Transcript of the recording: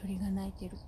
鳥が鳴いてる。